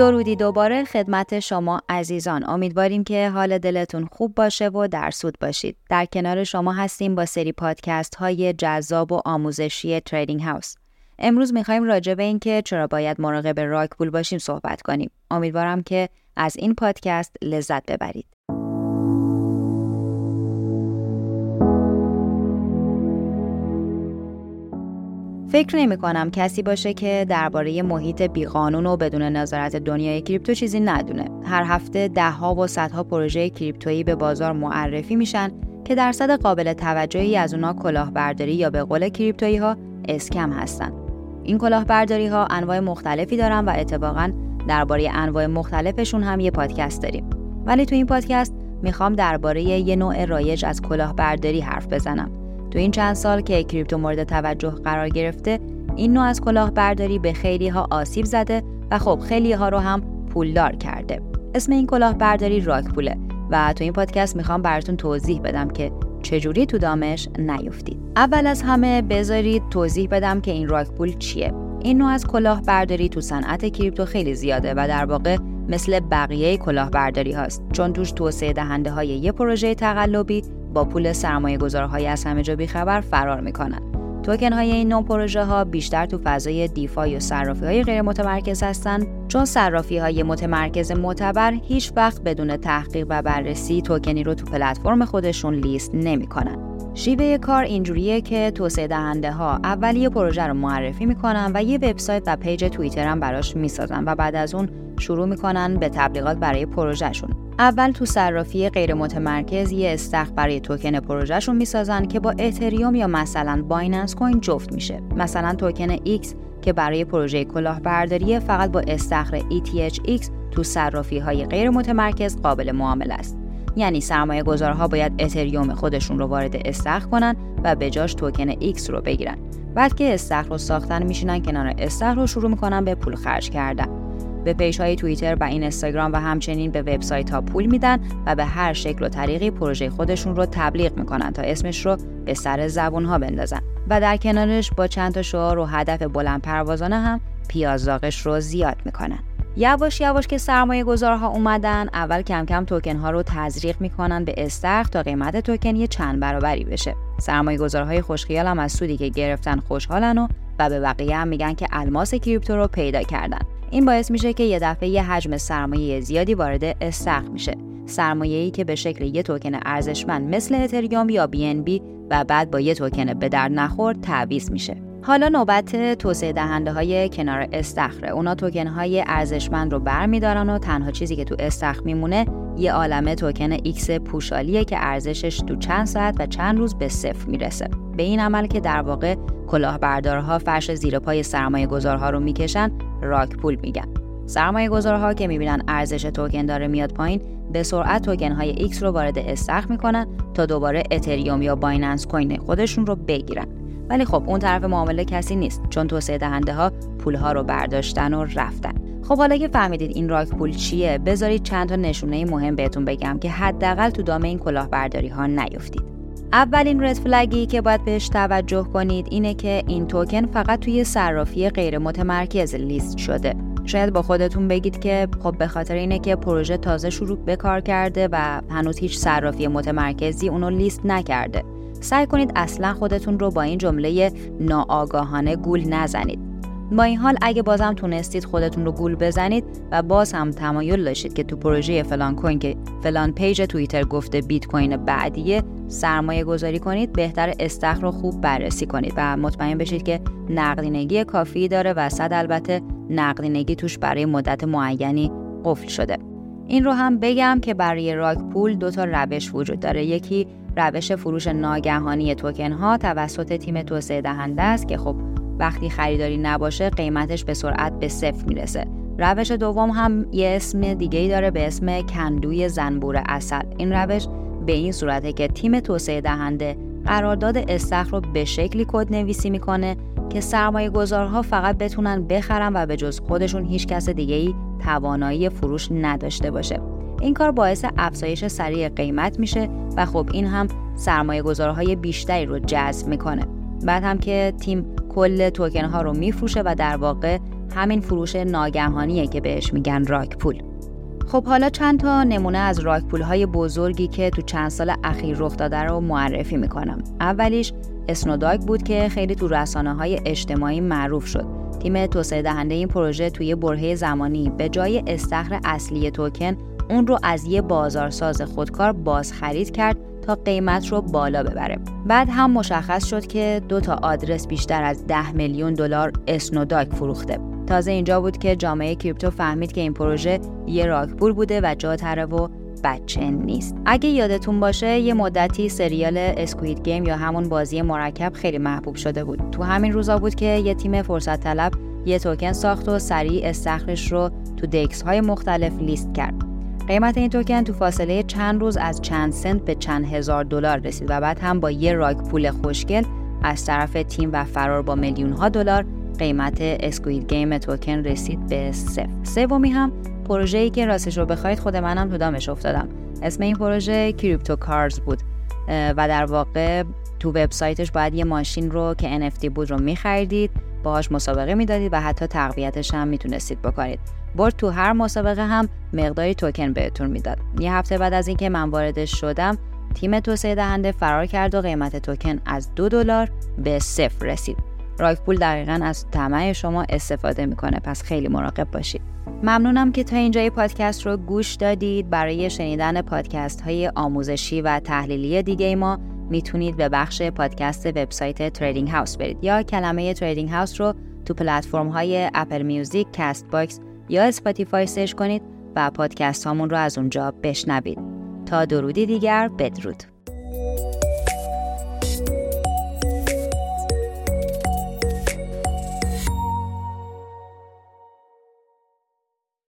درودی دوباره خدمت شما عزیزان. امیدواریم که حال دلتون خوب باشه و در سود باشید. در کنار شما هستیم با سری پادکست های جذاب و آموزشی تریدینگ هاوس امروز می‌خوایم راجع به اینکه چرا باید مراقب راک پول باشیم صحبت کنیم. امیدوارم که از این پادکست لذت ببرید. فکر نمی کنم کسی باشه که درباره محیط بیقانون و بدون نظارت دنیای کریپتو چیزی ندونه. هر هفته دهها و صدها پروژه کریپتویی به بازار معرفی میشن که درصد قابل توجهی از اونا کلاهبرداری یا به قول کریپتویی ها اسکم هستن. این کلاهبرداری ها انواع مختلفی دارن و اتفاقا درباره انواع مختلفشون هم یه پادکست داریم. ولی تو این پادکست می‌خوام درباره یه نوع رایج از کلاهبرداری حرف بزنم تو این چند سال که کریپتو مورد توجه قرار گرفته این نوع از کلاهبرداری به خیلی ها آسیب زده و خب خیلی ها رو هم پولدار کرده. اسم این کلاهبرداری راک پوله و تو این پادکست می‌خوام براتون توضیح بدم که چجوری تو دامش نیفتید. اول از همه بذارید توضیح بدم که این راک پول چیه. این نوع از کلاهبرداری تو صنعت کریپتو خیلی زیاده و در واقع مثل بقیه کلاهبرداری هاست. چون توش توسعه دهنده های یه پروژه تقلبی با پول سرمایه گذارهای از همه جا بیخبر فرار می‌کنن. توکن های این نوع پروژه ها بیشتر تو فضای DeFi و صرافی های غیر متمرکز هستند چون صرافی های متمرکز معتبر هیچ وقت بدون تحقیق و بررسی توکنی رو تو پلتفرم خودشون لیست نمی‌کنن. شیوه کار اینجوریه که توسعه دهنده ها اول یه پروژه رو معرفی می‌کنن و یه وبسایت و پیج توییتر هم براش می‌سازن و بعد از اون شروع می‌کنن به تبلیغات برای پروژهشون. اول تو صرافی غیر متمرکز یه استخ برای توکن پروژهشون می‌سازن که با اتریوم یا مثلا بایننس کوین جفت میشه. مثلا توکن X که برای پروژه کلاهبرداری فقط با استخر ETHX تو صرافی های غیر متمرکز قابل معامله است. یعنی سرمایه گذارها باید اتریوم خودشون رو وارد استخر کنن و به جاش توکن X رو بگیرن. بعد که استخر رو ساختن میشینن کنار استخر رو شروع می‌کنن به پول خرج کردن. به پیج های توییتر و این اینستاگرام و همچنین به وبسایت ها پول میدن و به هر شکل و طریقی پروژه خودشون رو تبلیغ می‌کنن تا اسمش رو به سر زبون ها بندازن. و در کنارش با چند تا شعار و هدف بلند پروازانه هم پیازداغش رو زیاد می‌کنن. یواش یواش که سرمایه گذارها اومدن اول کم کم توکن ها رو تزریق می‌کنن به استخر تا قیمت توکن یه چند برابری بشه. سرمایه گذارهای خوشخیال هم از سودی که گرفتن خوشحالن و و به بقیه هم میگن که الماس کریپتو رو پیدا کردن. این باعث میشه که یه دفعه یه حجم سرمایه زیادی وارد استخر میشه. ای که به شکل یه توکن ارزشمند مثل اتریوم یا بی و بعد با یه توکن به درد نخور تعویض میشه. حالا نوبت توسعه دهنده های کنار استخره. اونا توکن های ارزشمند رو برمیدارن و تنها چیزی که تو استخر میمونه یه عالمه توکن X پوشالیه که ارزشش تو چند ساعت و چند روز به صفر می‌رسه. به این عمل که در واقع کلاهبردارها فرش زیر پای سرمایه گذارها رو می‌کشن rug pull میگن. سرمایه گذارها که می‌بینن ارزش توکن داره میاد پایین به سرعت توکن های X رو وارد استخر می‌کنن تا دوباره اتریوم یا Binance Coin خودشون رو بگیرن. ولی خب اون طرف معامله کسی نیست چون توسعه دهنده ها پول ها رو برداشتن و رفتن. خب حالا که فهمیدید این rug pull چیه بذارید چند تا نشونه مهم بهتون بگم که حداقل تو دام این کلاهبرداری ها نیفتید. اولین رد فلگی که باید بهش توجه کنید اینه که این توکن فقط توی صرافی غیر متمرکز لیست شده. شاید با خودتون بگید که خب به خاطر اینه که پروژه تازه شروع به کار کرده و هنوز هیچ صرافی متمرکزی اونو لیست نکرده. سعی کنید اصلا خودتون رو با این جمله ناآگاهانه گول نزنید. با این حال اگه بازم تونستید خودتون رو گول بزنید و باز هم تمایل داشتید که تو پروژه فلان کوین که فلان page توییتر گفته بیت کوین بعدیه سرمایه گذاری کنید بهتر استخر رو خوب بررسی کنید و مطمئن بشید که نقدینگی کافی داره و صد البته نقدینگی توش برای مدت معینی قفل شده. این رو هم بگم که برای rug pull دو تا روش وجود داره. یکی روش فروش ناگهانی توکن ها توسط تیم توسعه دهنده است که خب وقتی خریداری نباشه قیمتش به سرعت به صفر می‌رسه. روش دوم هم یه اسم دیگه ای داره به اسم کندوی زنبور اصل این روش به این صورته که تیم توسعه دهنده قرارداد استخر رو به شکلی کد نویسی می‌کنه که سرمایه گذارها فقط بتونن بخرن و به جز خودشون هیچ کس دیگه ای توانایی فروش نداشته باشه. این کار باعث افزایش سریع قیمت میشه و خب این هم سرمایه گذارهای بیشتری رو جذب می‌کنه. بعد هم که تیم کل توکن ها رو میفروشه و در واقع همین فروش ناگهانیه که بهش میگن راک پول خب حالا چند تا نمونه از راک پول های بزرگی که تو چند سال اخیر رخ داده رو معرفی می‌کنم. اولیش اسنوداگ بود که خیلی تو رسانه های اجتماعی معروف شد تیم توسعه دهنده این پروژه توی برهه زمانی به جای استخر اصلی توکن اون رو از یه بازارساز خودکار باز خرید کرد تا قیمت رو بالا ببره. بعد هم مشخص شد که دو تا آدرس بیشتر از 10 میلیون دلار اسنوداک فروخته. تازه اینجا بود که جامعه کریپتو فهمید که این پروژه یه راکپول بوده و جا و بچه نیست. اگه یادتون باشه یه مدتی سریال اسکوید گیم یا همون بازی مرکب خیلی محبوب شده بود. تو همین روزا بود که یه تیم فرصت طلب یه توکن ساخت و سریع استخرش رو تو دکس های مختلف لیست کرد. قیمت این توکن تو فاصله چند روز از چند سنت به چند هزار دلار رسید و بعد هم با یه راک پول خوشگل از طرف تیم و فرار با میلیون ها دلار قیمت اسکوید گیم توکن رسید به صفر. سومی هم پروژه‌ای که راستش رو بخواید خود منم تو دامش افتادم. اسم این پروژه کریپتو کارز بود. و در واقع تو وبسایتش باید یه ماشین رو که NFT بود رو میخریدید باهاش مسابقه می‌دادید و حتی تقویتش هم می‌تونستید بکنید. برد تو هر مسابقه هم مقداری توکن بهتون می‌داد. یه هفته بعد از اینکه من واردش شدم تیم توسعه دهنده فرار کرد و قیمت توکن از دو دلار به صفر رسید. rug pull دقیقا از طمع شما استفاده می‌کنه. پس خیلی مراقب باشید. ممنونم که تا اینجای پادکست رو گوش دادید. برای شنیدن پادکست های آموزشی و تحلیلی دیگه ما می‌تونید به بخش پادکست وبسایت Trading House برید یا کلمه Trading House رو تو پلتفرم های Apple Music، Castbox یا Spotify search کنید و پادکست هامون رو از اونجا بشنوید. تا درودی دیگر بدرود.